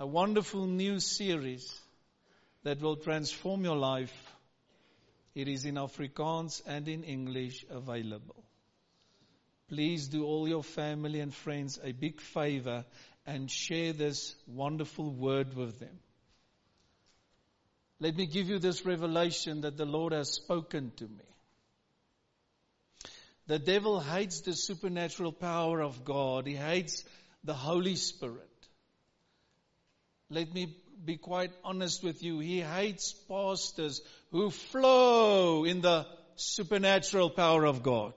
a wonderful new series that will transform your life. It is in Afrikaans and in English available. Please do all your family and friends a big favor and share this wonderful word with them. Let me give you this revelation that the Lord has spoken to me. The devil hates the supernatural power of God. He hates the Holy Spirit. Let me be quite honest with you. He hates pastors who flow in the supernatural power of God.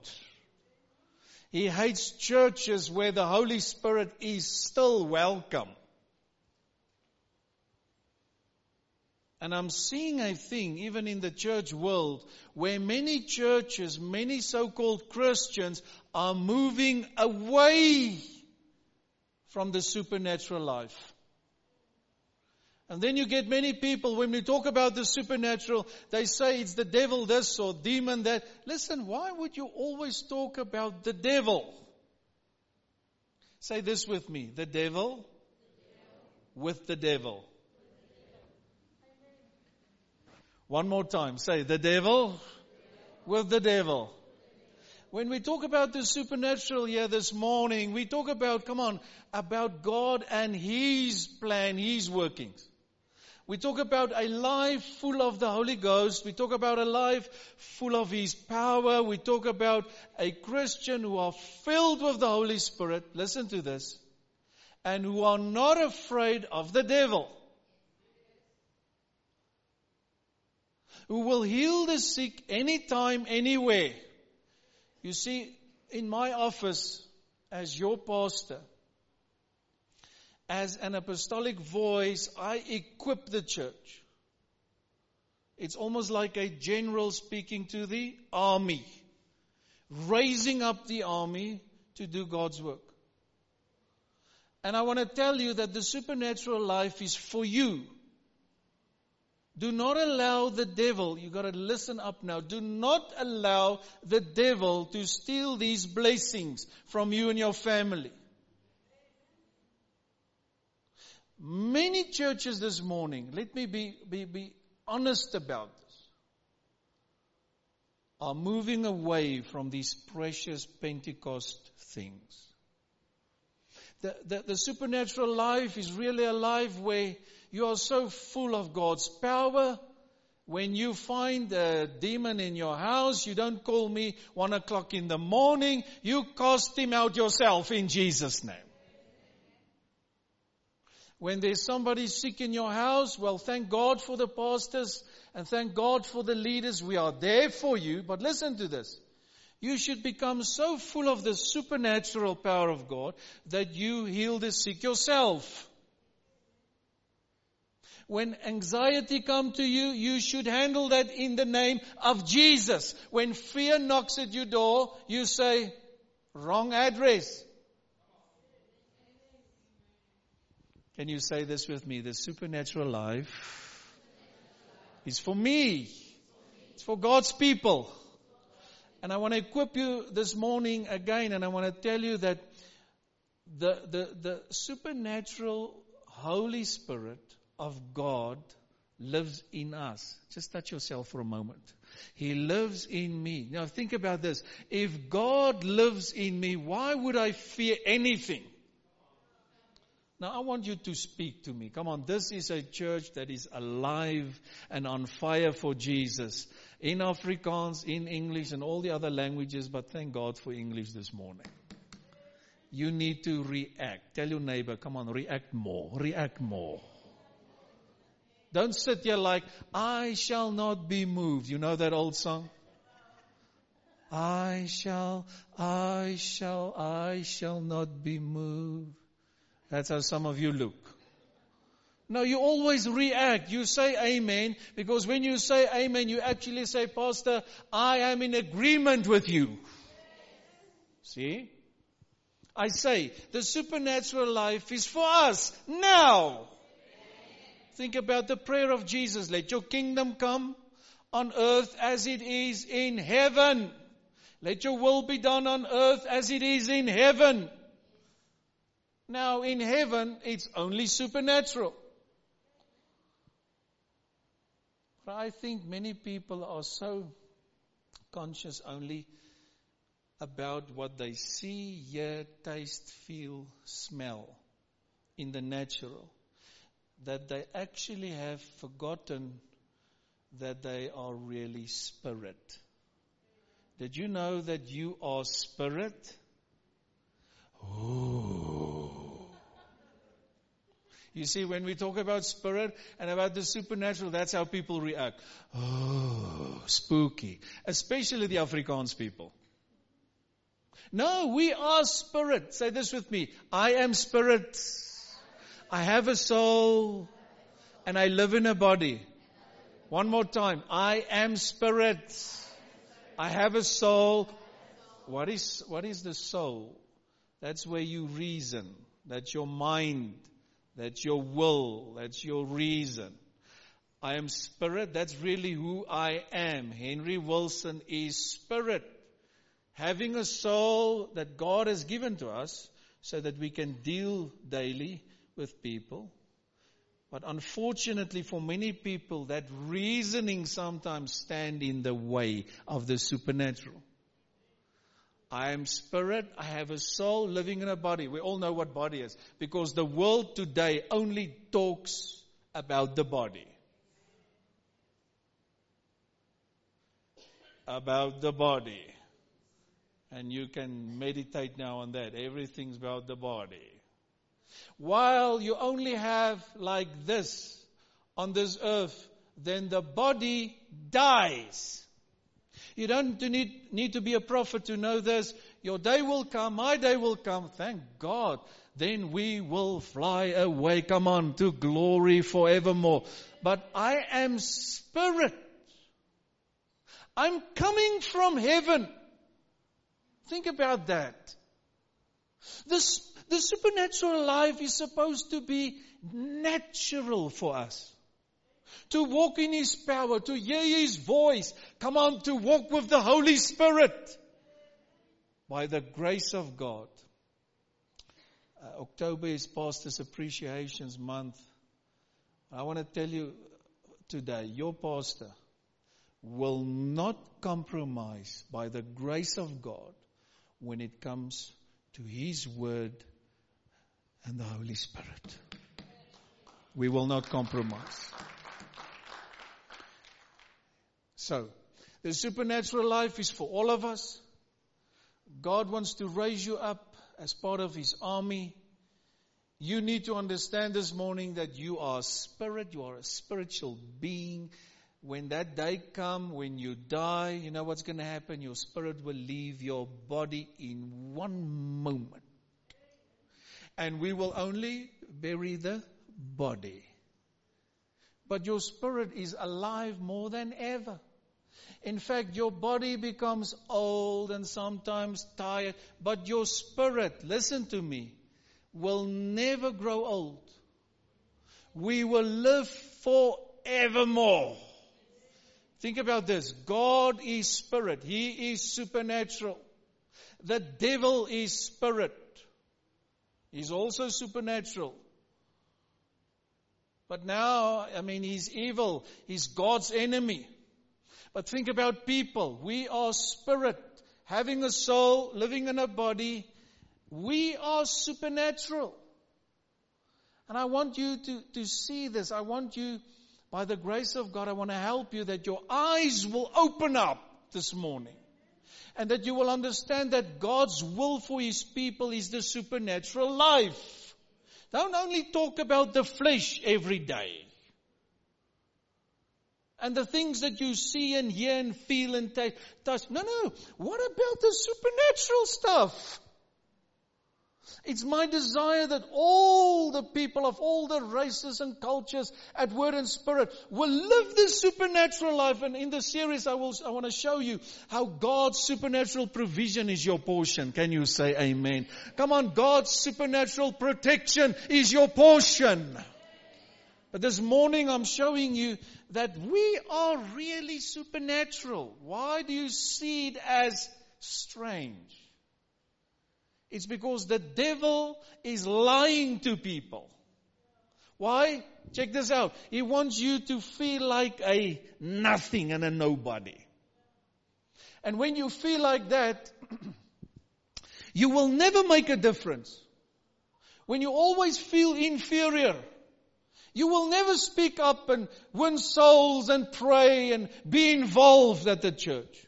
He hates churches where the Holy Spirit is still welcome. And I'm seeing a thing, even in the church world, where many churches, many so-called Christians are moving away from the supernatural life. And then you get many people, when we talk about the supernatural, they say it's the devil this or demon that. Listen, why would you always talk about the devil? Say this with me. The devil, with the devil. One more time. Say the devil. with the devil. When we talk about the supernatural here this morning, we talk about, come on, about God and His plan, His workings. We talk about a life full of the Holy Ghost. We talk about a life full of His power. We talk about a Christian who are filled with the Holy Spirit. Listen to this. And who are not afraid of the devil. Who will heal the sick anytime, anywhere. You see, in my office, as your pastor, as an apostolic voice, I equip the church. It's almost like a general speaking to the army, raising up the army to do God's work. And I want to tell you that the supernatural life is for you. Do not allow the devil, you gotta listen up now, do not allow the devil to steal these blessings from you and your family. Many churches this morning, let me be, be, be honest about this, are moving away from these precious Pentecost things. The, the, the supernatural life is really a life where you are so full of God's power. When you find a demon in your house, you don't call me one o'clock in the morning. You cast him out yourself in Jesus' name. When there's somebody sick in your house, well, thank God for the pastors and thank God for the leaders. We are there for you. But listen to this. You should become so full of the supernatural power of God that you heal the sick yourself. When anxiety come to you, you should handle that in the name of Jesus. When fear knocks at your door, you say, wrong address. Can you say this with me? The supernatural life is for me. It's for God's people. And I want to equip you this morning again and I want to tell you that the, the, the supernatural Holy Spirit of God lives in us. Just touch yourself for a moment. He lives in me. Now think about this. If God lives in me, why would I fear anything? Now I want you to speak to me. Come on, this is a church that is alive and on fire for Jesus. In Afrikaans, in English and all the other languages, but thank God for English this morning. You need to react. Tell your neighbor, come on, react more, react more. Don't sit here like, I shall not be moved. You know that old song? I shall, I shall, I shall not be moved. That's how some of you look. No, you always react. You say amen because when you say amen, you actually say, Pastor, I am in agreement with you. See? I say, the supernatural life is for us now. Think about the prayer of Jesus. Let your kingdom come on earth as it is in heaven. Let your will be done on earth as it is in heaven. Now in heaven, it's only supernatural. But I think many people are so conscious only about what they see, hear, taste, feel, smell in the natural that they actually have forgotten that they are really spirit. Did you know that you are spirit? Ooh. You see, when we talk about spirit and about the supernatural, that's how people react. Oh, spooky. Especially the Afrikaans people. No, we are spirit. Say this with me. I am spirit. I have a soul and I live in a body. One more time. I am spirit. I have a soul. What is, what is the soul? That's where you reason. That's your mind. That's your will. That's your reason. I am spirit. That's really who I am. Henry Wilson is spirit. Having a soul that God has given to us so that we can deal daily with people. But unfortunately for many people, that reasoning sometimes stand in the way of the supernatural. I am spirit, I have a soul living in a body. We all know what body is because the world today only talks about the body. About the body. And you can meditate now on that. Everything's about the body. While you only have like this on this earth, then the body dies. You don't need, need to be a prophet to know this. Your day will come, my day will come. Thank God. Then we will fly away. Come on, to glory forevermore. But I am spirit. I'm coming from heaven. Think about that. This the supernatural life is supposed to be natural for us. To walk in His power, to hear His voice. Come on, to walk with the Holy Spirit. By the grace of God. Uh, October is Pastor's Appreciations Month. I want to tell you today, your pastor will not compromise by the grace of God when it comes to His Word and the Holy Spirit. We will not compromise. So, the supernatural life is for all of us. God wants to raise you up as part of His army. You need to understand this morning that you are a spirit, you are a spiritual being. When that day comes, when you die, you know what's going to happen? Your spirit will leave your body in one moment and we will only bury the body. But your spirit is alive more than ever. In fact, your body becomes old and sometimes tired, but your spirit, listen to me, will never grow old. We will live forevermore. Think about this. God is spirit. He is supernatural. The devil is spirit. He's also supernatural. But now, I mean, he's evil. He's God's enemy. But think about people. We are spirit, having a soul, living in a body. We are supernatural. And I want you to, to see this. I want you, by the grace of God, I want to help you that your eyes will open up this morning and that you will understand that God's will for His people is the supernatural life. Don't only talk about the flesh every day. And the things that you see and hear and feel and taste, touch. No, no. What about the supernatural stuff? It's my desire that all the people of all the races and cultures at Word and Spirit will live this supernatural life. And in the series, I will, I want to show you how God's supernatural provision is your portion. Can you say amen? Come on, God's supernatural protection is your portion. But this morning I'm showing you that we are really supernatural. Why do you see it as strange? It's because the devil is lying to people. Why? Check this out. He wants you to feel like a nothing and a nobody. And when you feel like that, you will never make a difference. When you always feel inferior, you will never speak up and win souls and pray and be involved at the church.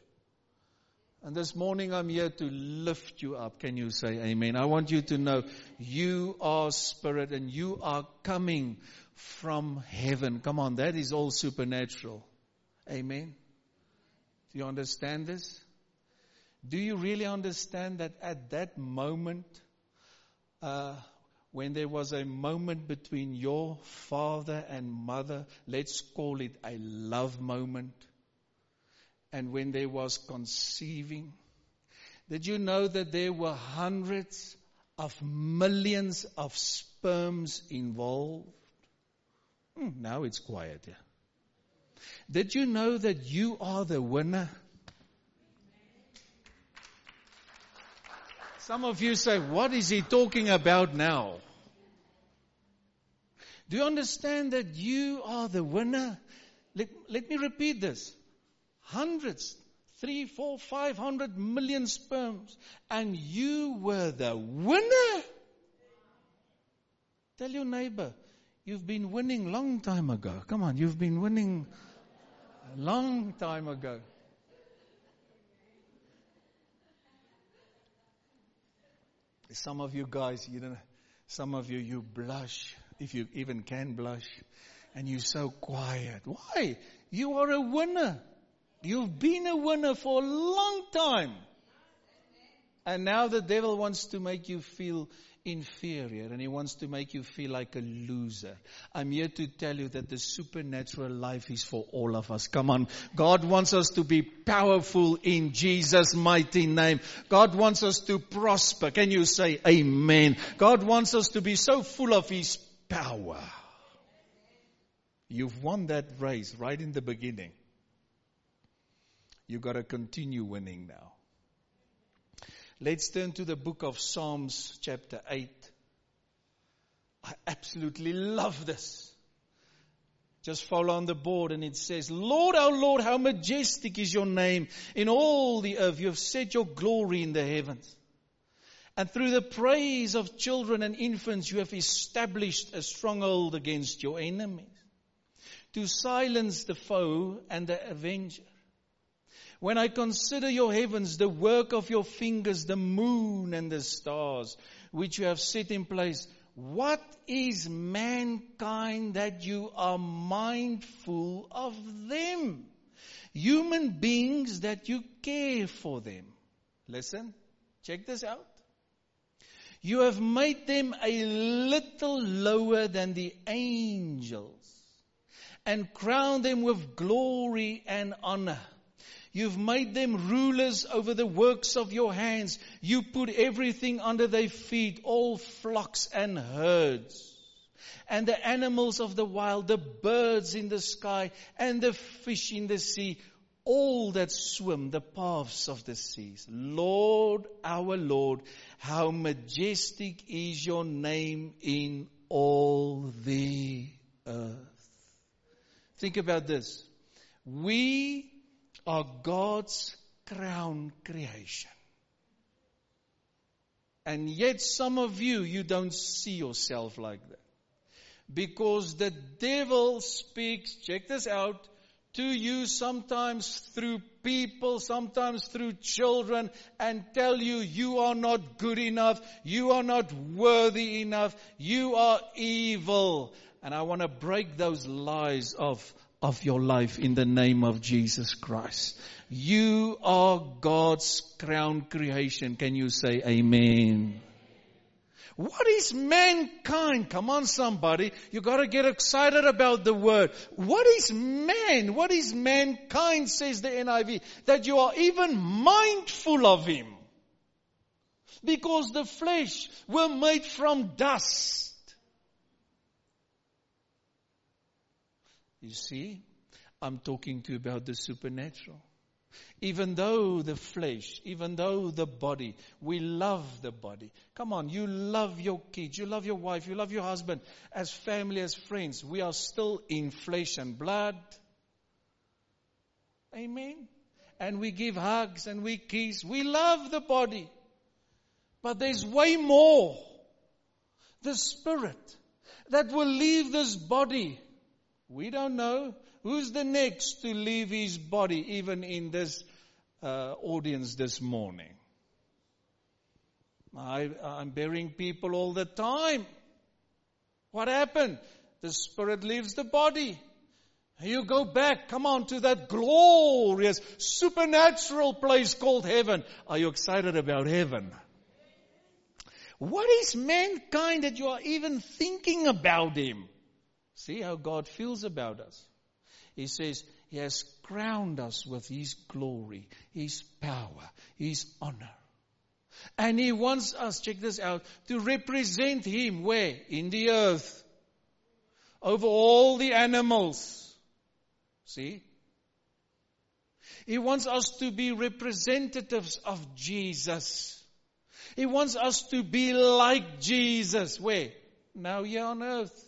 And this morning I'm here to lift you up. Can you say amen? I want you to know you are spirit and you are coming from heaven. Come on, that is all supernatural. Amen. Do you understand this? Do you really understand that at that moment, uh, when there was a moment between your father and mother, let's call it a love moment, and when there was conceiving. Did you know that there were hundreds of millions of sperms involved? Hmm, now it's quiet here. Did you know that you are the winner? Some of you say, what is he talking about now? Do you understand that you are the winner? Let, let me repeat this hundreds, three, four, five hundred million sperms, and you were the winner. Tell your neighbor, you've been winning long time ago. Come on, you've been winning long time ago. Some of you guys, you know, some of you, you blush, if you even can blush, and you're so quiet. Why? You are a winner. You've been a winner for a long time. And now the devil wants to make you feel inferior and he wants to make you feel like a loser. I'm here to tell you that the supernatural life is for all of us. Come on. God wants us to be powerful in Jesus' mighty name. God wants us to prosper. Can you say amen? God wants us to be so full of his power. You've won that race right in the beginning. You've gotta continue winning now. Let's turn to the book of Psalms chapter 8. I absolutely love this. Just follow on the board and it says, Lord, our Lord, how majestic is your name in all the earth. You have set your glory in the heavens. And through the praise of children and infants, you have established a stronghold against your enemies to silence the foe and the avenger. When I consider your heavens, the work of your fingers, the moon and the stars, which you have set in place, what is mankind that you are mindful of them? Human beings that you care for them. Listen, check this out. You have made them a little lower than the angels and crowned them with glory and honor. You've made them rulers over the works of your hands. You put everything under their feet, all flocks and herds. And the animals of the wild, the birds in the sky, and the fish in the sea, all that swim the paths of the seas. Lord, our Lord, how majestic is your name in all the earth. Think about this. We are God's crown creation. And yet some of you, you don't see yourself like that. Because the devil speaks, check this out, to you sometimes through people, sometimes through children and tell you you are not good enough, you are not worthy enough, you are evil. And I want to break those lies of of your life in the name of Jesus Christ. You are God's crown creation. Can you say amen? What is mankind? Come on somebody. You gotta get excited about the word. What is man? What is mankind says the NIV? That you are even mindful of him. Because the flesh were made from dust. You see, I'm talking to you about the supernatural. Even though the flesh, even though the body, we love the body. Come on, you love your kids, you love your wife, you love your husband, as family, as friends. We are still in flesh and blood. Amen. And we give hugs and we kiss. We love the body. But there's way more. The spirit that will leave this body. We don't know. Who's the next to leave his body, even in this uh, audience this morning? I, I'm burying people all the time. What happened? The spirit leaves the body. You go back, come on, to that glorious, supernatural place called heaven. Are you excited about heaven? What is mankind that you are even thinking about him? See how God feels about us. He says, He has crowned us with His glory, His power, His honor. And He wants us, check this out, to represent Him where? In the earth. Over all the animals. See? He wants us to be representatives of Jesus. He wants us to be like Jesus. Where? Now here on earth.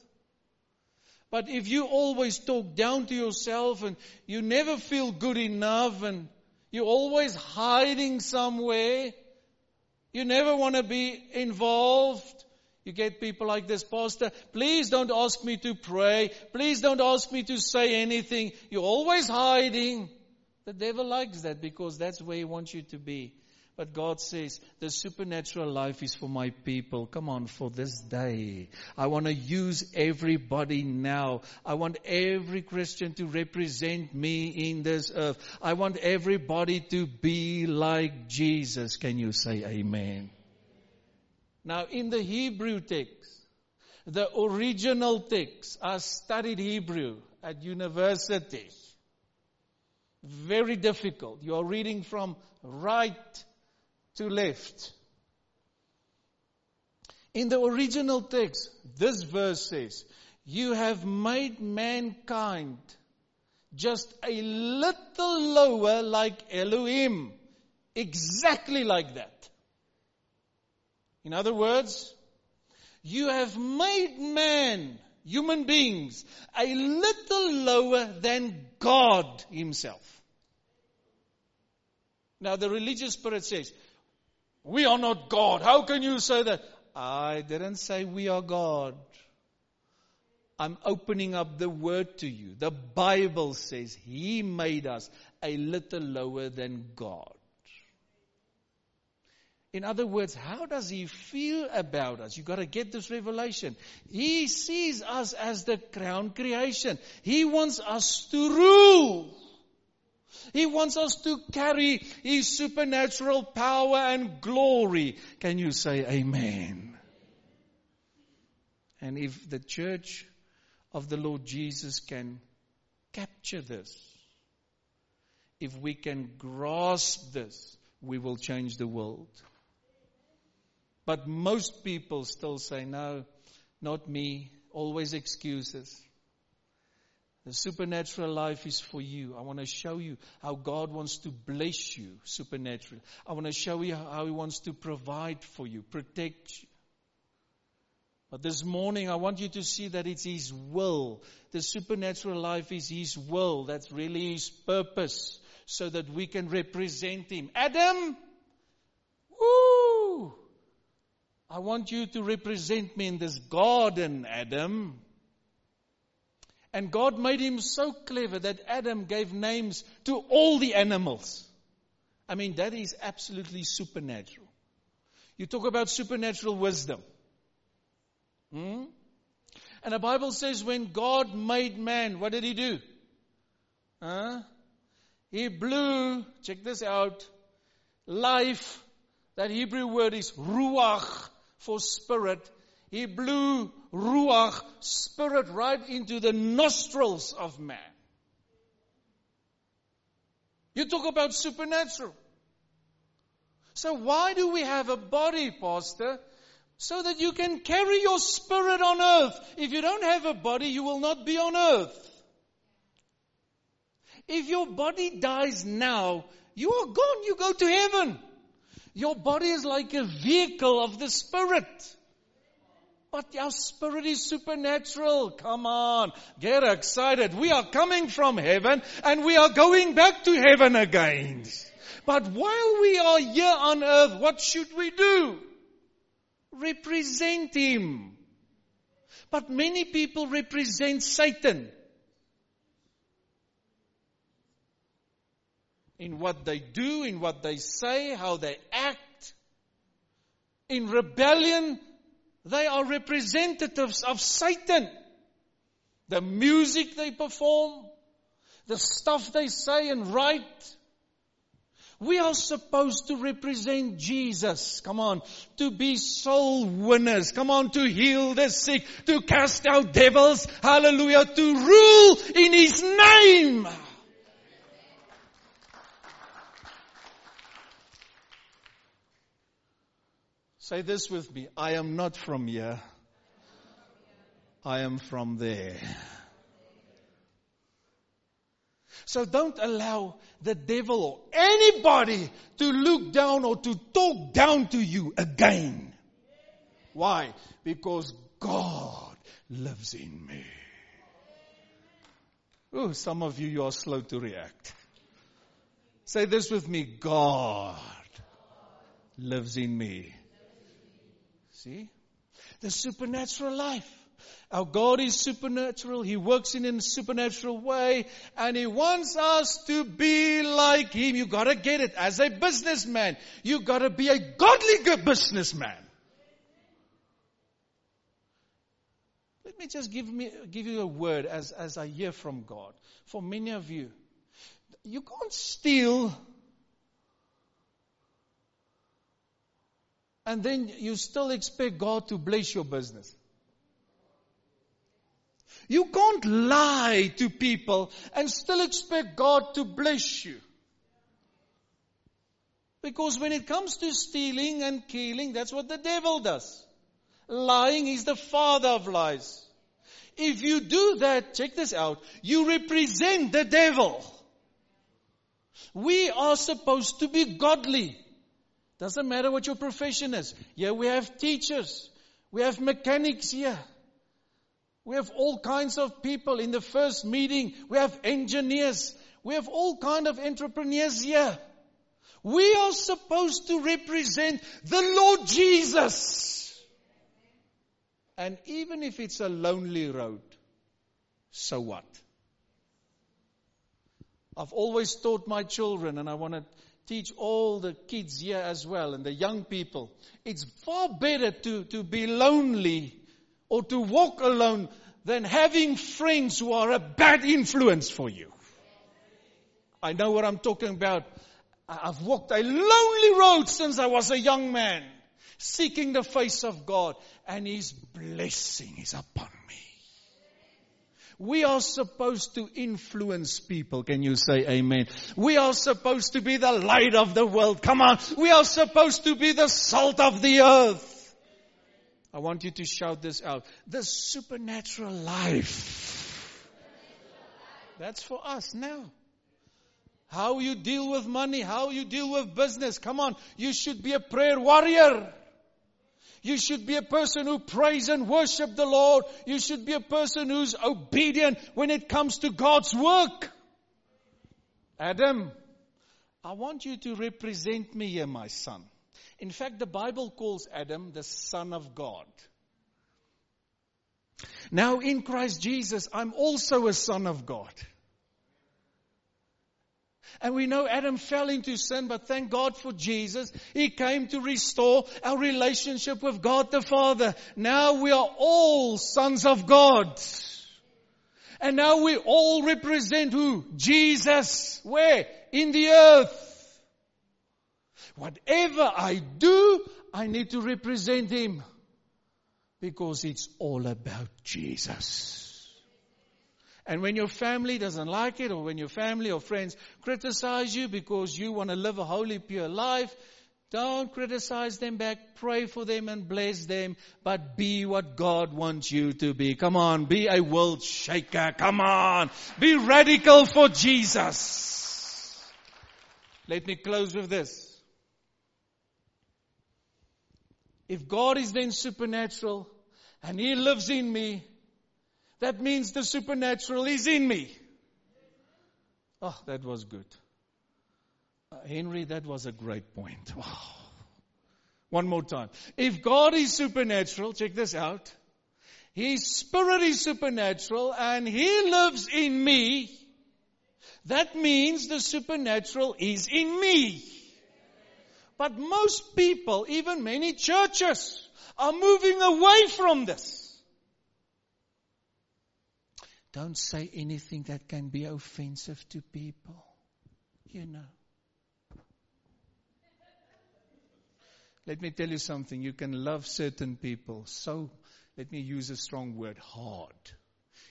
But if you always talk down to yourself and you never feel good enough and you're always hiding somewhere, you never want to be involved. You get people like this, Pastor, please don't ask me to pray. Please don't ask me to say anything. You're always hiding. The devil likes that because that's where he wants you to be. But God says, the supernatural life is for my people. Come on, for this day. I want to use everybody now. I want every Christian to represent me in this earth. I want everybody to be like Jesus. Can you say amen? Now, in the Hebrew text, the original text, I studied Hebrew at university. Very difficult. You are reading from right to left. In the original text, this verse says, You have made mankind just a little lower like Elohim. Exactly like that. In other words, you have made man, human beings, a little lower than God Himself. Now the religious spirit says, we are not God. How can you say that? I didn't say we are God. I'm opening up the word to you. The Bible says He made us a little lower than God. In other words, how does He feel about us? You've got to get this revelation. He sees us as the crown creation. He wants us to rule. He wants us to carry His supernatural power and glory. Can you say amen? And if the church of the Lord Jesus can capture this, if we can grasp this, we will change the world. But most people still say, no, not me, always excuses. The supernatural life is for you. I want to show you how God wants to bless you supernaturally. I want to show you how He wants to provide for you, protect you. But this morning, I want you to see that it's His will. The supernatural life is His will. That's really His purpose, so that we can represent Him. Adam, woo! I want you to represent me in this garden, Adam. And God made him so clever that Adam gave names to all the animals. I mean, that is absolutely supernatural. You talk about supernatural wisdom. Hmm? And the Bible says when God made man, what did he do? Huh? He blew, check this out, life. That Hebrew word is ruach for spirit. He blew ruach, spirit, right into the nostrils of man. You talk about supernatural. So why do we have a body, pastor? So that you can carry your spirit on earth. If you don't have a body, you will not be on earth. If your body dies now, you are gone. You go to heaven. Your body is like a vehicle of the Spirit. But our spirit is supernatural. Come on. Get excited. We are coming from heaven and we are going back to heaven again. But while we are here on earth, what should we do? Represent Him. But many people represent Satan. In what they do, in what they say, how they act. In rebellion, they are representatives of Satan. The music they perform, the stuff they say and write. We are supposed to represent Jesus. Come on. To be soul winners. Come on. To heal the sick. To cast out devils. Hallelujah. To rule in His name. Say this with me. I am not from here. I am from there. So don't allow the devil or anybody to look down or to talk down to you again. Why? Because God lives in me. Oh, some of you, you are slow to react. Say this with me. God lives in me. See? The supernatural life. Our God is supernatural. He works in a supernatural way and He wants us to be like Him. You gotta get it. As a businessman, you gotta be a godly good businessman. Let me just give me, give you a word as, as I hear from God. For many of you, you can't steal and then you still expect God to bless your business. You can't lie to people and still expect God to bless you. Because when it comes to stealing and killing, that's what the devil does. Lying is the father of lies. If you do that, check this out, you represent the devil. We are supposed to be godly. Doesn't matter what your profession is. Yeah, we have teachers. We have mechanics here. We have all kinds of people in the first meeting. We have engineers. We have all kind of entrepreneurs here. We are supposed to represent the Lord Jesus. And even if it's a lonely road, so what? I've always taught my children, and I want to teach all the kids here as well and the young people. It's far better to, to be lonely or to walk alone than having friends who are a bad influence for you. I know what I'm talking about. I've walked a lonely road since I was a young man, seeking the face of God, and His blessing is upon me. We are supposed to influence people. Can you say amen? We are supposed to be the light of the world. Come on. We are supposed to be the salt of the earth. I want you to shout this out. The supernatural life. That's for us now. How you deal with money, how you deal with business. Come on. You should be a prayer warrior. You should be a person who prays and worship the Lord. You should be a person who's obedient when it comes to God's work. Adam, I want you to represent me here, my son. In fact, the Bible calls Adam the son of God. Now in Christ Jesus, I'm also a son of God. And we know Adam fell into sin, but thank God for Jesus. He came to restore our relationship with God the Father. Now we are all sons of God. And now we all represent who? Jesus. Where? In the earth. Whatever I do, I need to represent Him. Because it's all about Jesus. And when your family doesn't like it, or when your family or friends criticize you because you want to live a holy, pure life, Don't criticize them back. Pray for them and bless them. But be what God wants you to be. Come on. Be a world shaker. Come on. Be radical for Jesus. Let me close with this. If God is then supernatural and He lives in me, that means the supernatural is in me. Oh, that was good. Uh, Henry, that was a great point. One more time. If God is supernatural, check this out. His spirit is supernatural and He lives in me. That means the supernatural is in me. But most people, even many churches, are moving away from this. Don't say anything that can be offensive to people. You know. Let me tell you something. You can love certain people so, let me use a strong word, hard.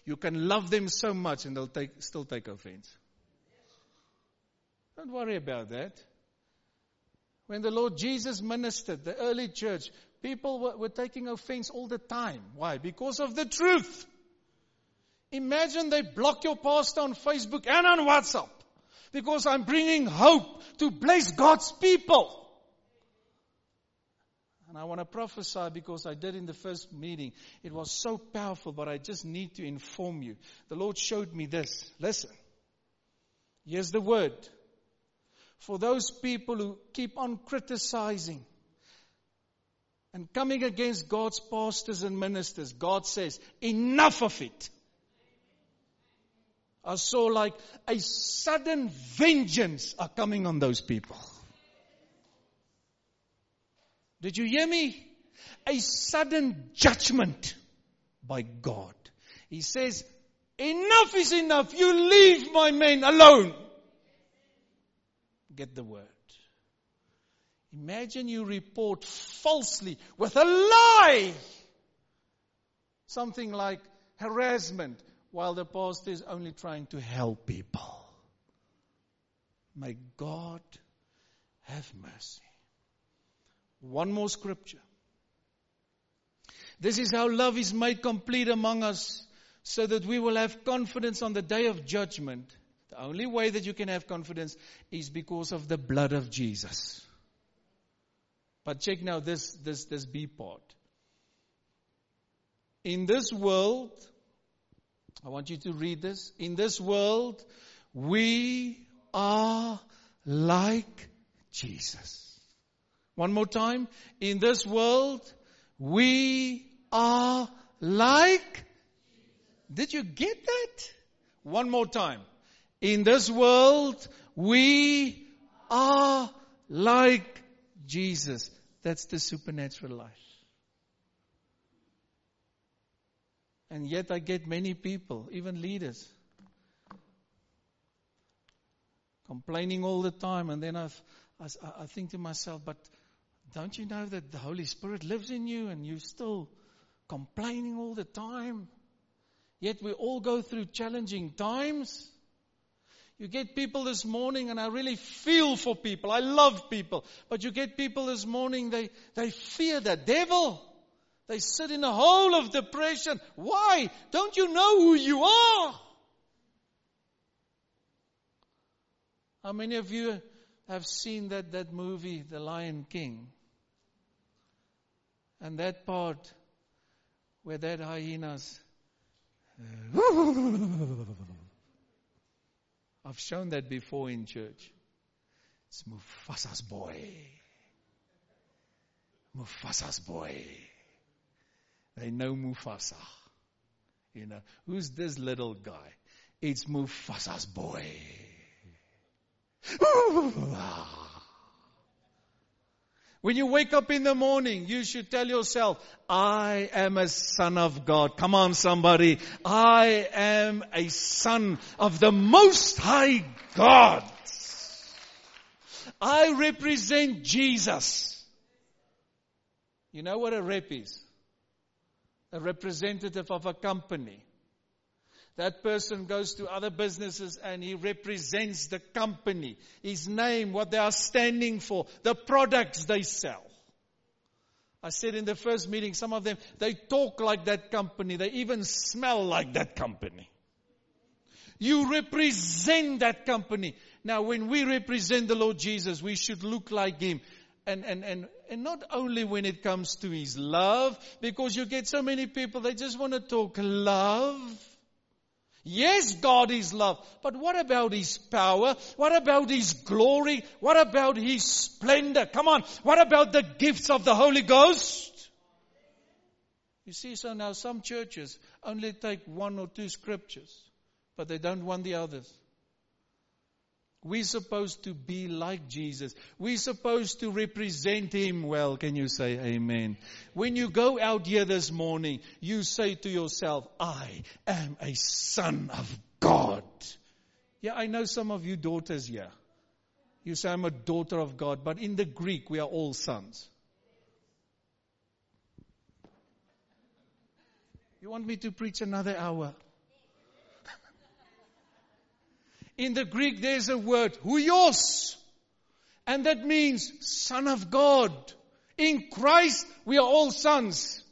You can love them so much and they'll take, still take offense. Don't worry about that. When the Lord Jesus ministered, the early church, people were, were taking offense all the time. Why? Because of the truth. Imagine they block your pastor on Facebook and on WhatsApp because I'm bringing hope to bless God's people. And I want to prophesy because I did in the first meeting. It was so powerful, but I just need to inform you. The Lord showed me this. Listen. Here's the word. For those people who keep on criticizing and coming against God's pastors and ministers, God says, enough of it. I saw like a sudden vengeance are coming on those people. Did you hear me? A sudden judgment by God. He says, enough is enough. You leave my men alone. Get the word. Imagine you report falsely with a lie. Something like harassment while the pastor is only trying to help people. May God have mercy. One more scripture. This is how love is made complete among us so that we will have confidence on the day of judgment. The only way that you can have confidence is because of the blood of Jesus. But check now this, this, this B part. In this world, I want you to read this. In this world, we are like Jesus. One more time. In this world, we are like. Did you get that? One more time. In this world, we are like Jesus. That's the supernatural life. And yet I get many people, even leaders, complaining all the time. And then I've, I, I think to myself, but don't you know that the Holy Spirit lives in you and you're still complaining all the time? Yet we all go through challenging times. You get people this morning, and I really feel for people. I love people. But you get people this morning, they, they fear the devil. They sit in a hole of depression. Why? Don't you know who you are? How many of you have seen that, that movie, The Lion King? And that part where that hyenas. I've shown that before in church. It's Mufasa's boy. Mufasa's boy. They know Mufasa. You know, who's this little guy? It's Mufasa's boy. Ah. When you wake up in the morning, you should tell yourself, I am a son of God. Come on somebody. I am a son of the most high God. I represent Jesus. You know what a rep is? A representative of a company. That person goes to other businesses and he represents the company, his name, what they are standing for, the products they sell. I said in the first meeting, some of them, they talk like that company. They even smell like that company. You represent that company. Now, when we represent the Lord Jesus, we should look like Him. And, and, and, and not only when it comes to His love, because you get so many people, they just want to talk love. Yes, God is love. But what about His power? What about His glory? What about His splendor? Come on. What about the gifts of the Holy Ghost? You see, so now some churches only take one or two scriptures, but they don't want the others. We're supposed to be like Jesus. We're supposed to represent Him well. Can you say amen? When you go out here this morning, you say to yourself, I am a son of God. Yeah, I know some of you daughters here. You say, I'm a daughter of God, but in the Greek, we are all sons. You want me to preach another hour? In the Greek, there's a word, huios. And that means son of God. In Christ, we are all sons.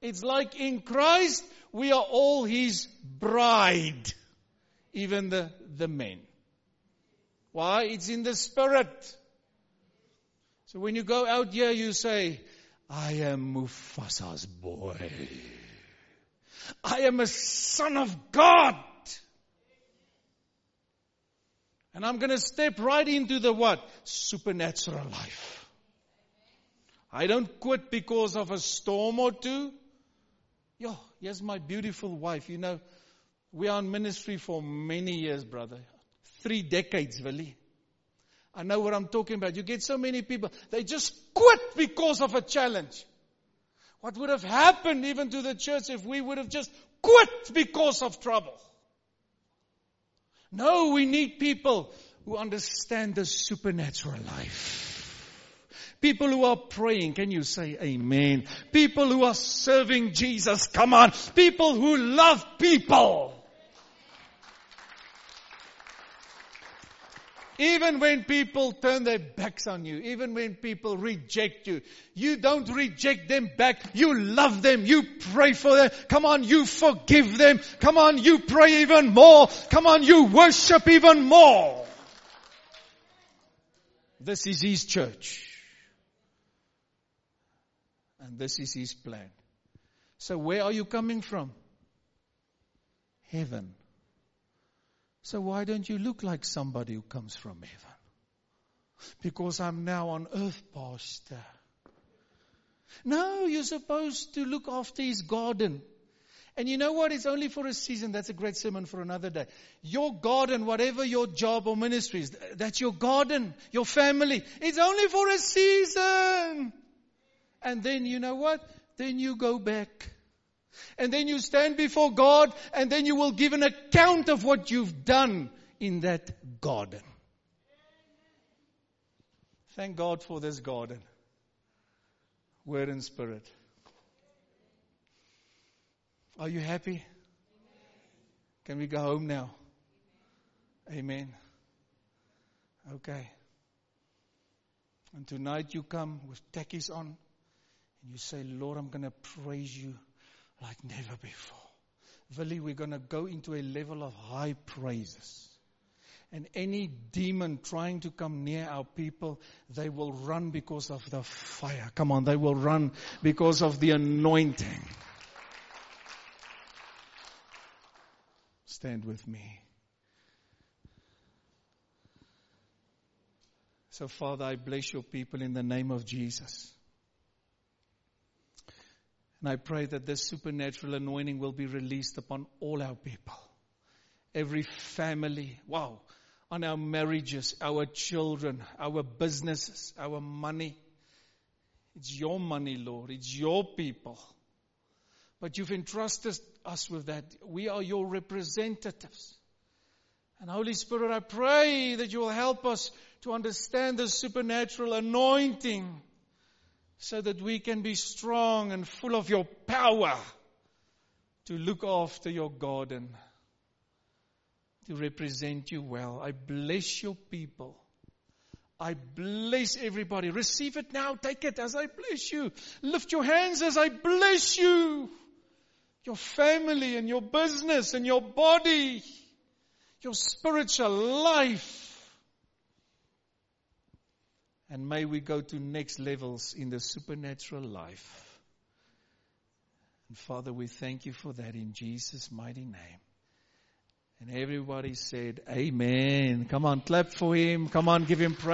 It's like in Christ, we are all his bride. Even the, the men. Why? It's in the spirit. So when you go out here, you say, I am Mufasa's boy. I am a son of God. And I'm going to step right into the what? Supernatural life. I don't quit because of a storm or two. Yo, here's my beautiful wife. You know, we are in ministry for many years, brother. Three decades, really. I know what I'm talking about. You get so many people, they just quit because of a challenge. What would have happened even to the church if we would have just quit because of trouble? No, we need people who understand the supernatural life. People who are praying, can you say amen? People who are serving Jesus, come on. People who love people. Even when people turn their backs on you, even when people reject you, you don't reject them back. You love them. You pray for them. Come on, you forgive them. Come on, you pray even more. Come on, you worship even more. This is His church. And this is His plan. So where are you coming from? Heaven. So why don't you look like somebody who comes from heaven? Because I'm now on earth, Pastor. No, you're supposed to look after his garden. And you know what? It's only for a season. That's a great sermon for another day. Your garden, whatever your job or ministry is, that's your garden, your family. It's only for a season. And then you know what? Then you go back and then you stand before God and then you will give an account of what you've done in that garden. Thank God for this garden. Word and spirit. Are you happy? Can we go home now? Amen. Okay. And tonight you come with techies on and you say, Lord, I'm going to praise you like never before. Willie, we're going to go into a level of high praises. And any demon trying to come near our people, they will run because of the fire. Come on, they will run because of the anointing. Stand with me. So, Father, I bless your people in the name of Jesus. And I pray that this supernatural anointing will be released upon all our people. Every family. Wow. On our marriages, our children, our businesses, our money. It's your money, Lord. It's your people. But you've entrusted us with that. We are your representatives. And Holy Spirit, I pray that you will help us to understand the supernatural anointing so that we can be strong and full of your power to look after your garden, to represent you well. I bless your people. I bless everybody. Receive it now. Take it as I bless you. Lift your hands as I bless you. Your family and your business and your body. Your spiritual life. And may we go to next levels in the supernatural life. And Father, we thank you for that in Jesus' mighty name. And everybody said, Amen. Come on, clap for him. Come on, give him praise.